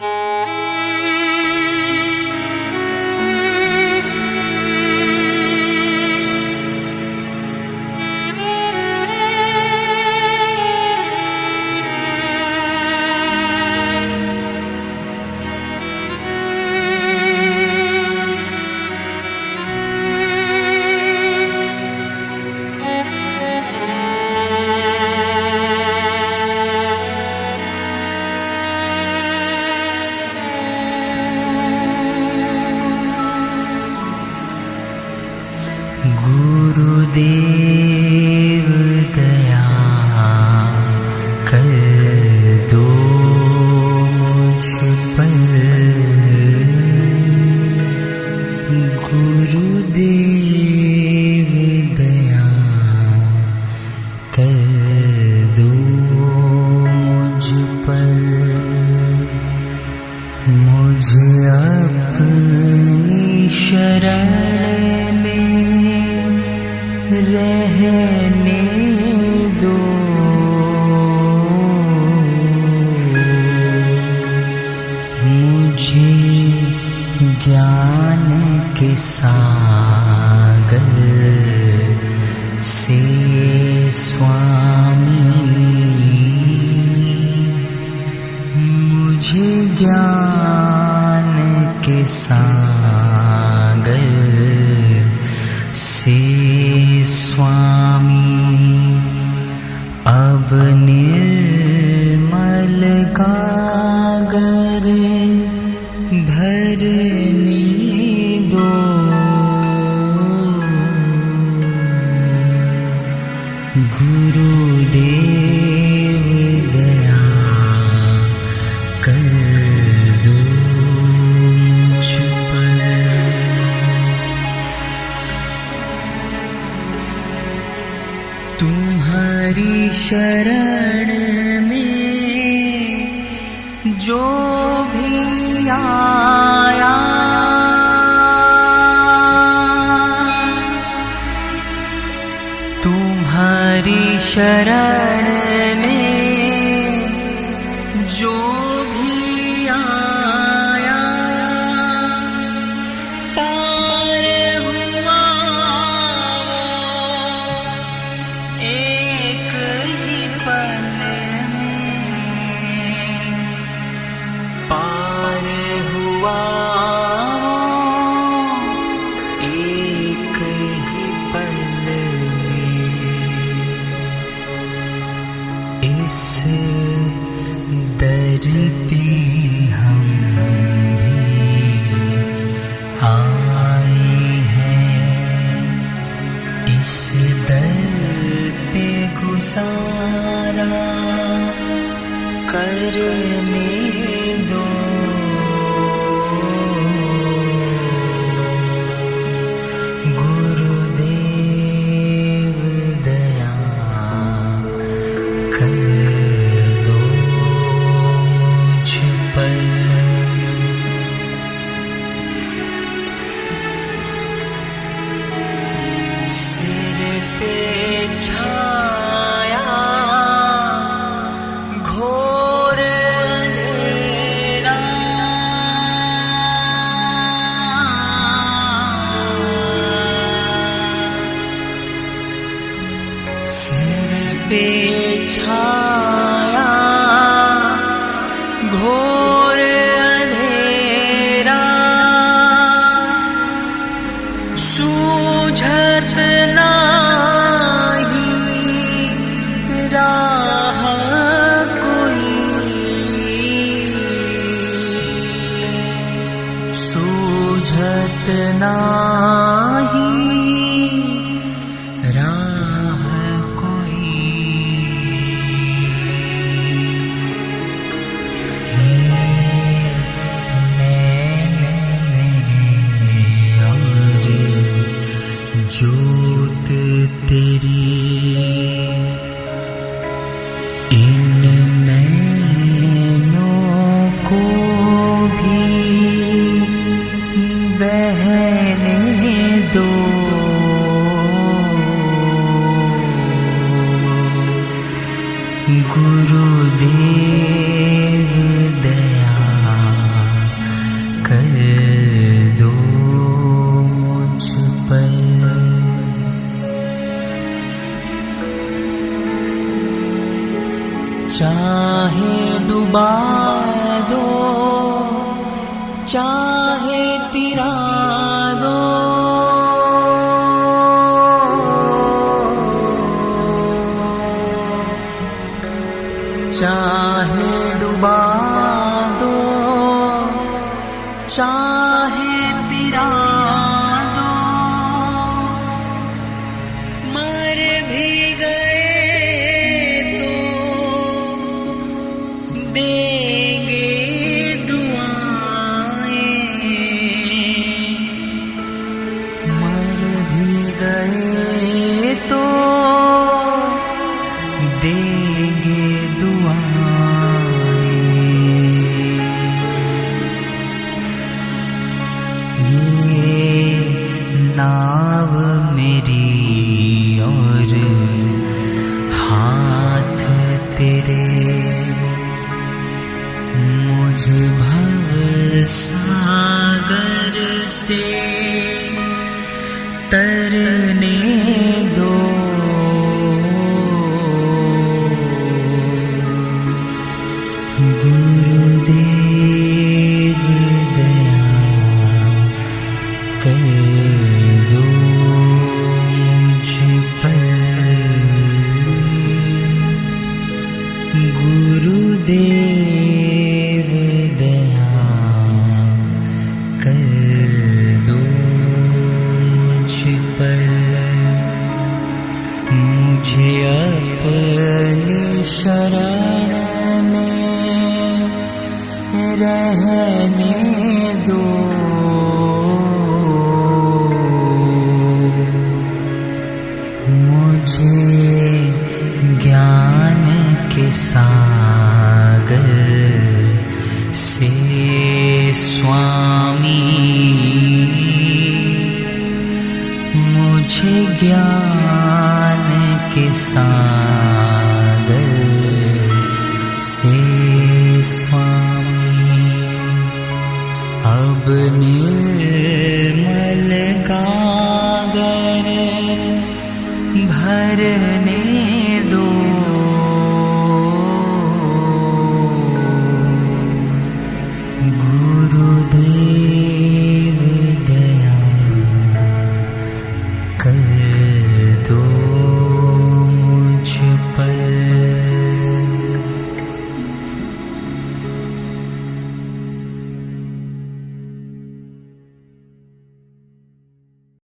you मुझे अपनी शरण में रहने दो। मुझे ज्ञान के सागर से स्वामी ज्ञान के सागर से स्वामी अब निर्मल कागर भर सारा करने बुझत ना। रहने दो। गुरुदेव do. मुझे ज्ञान के सागर से स्वामी। अब निर्मल कागर भर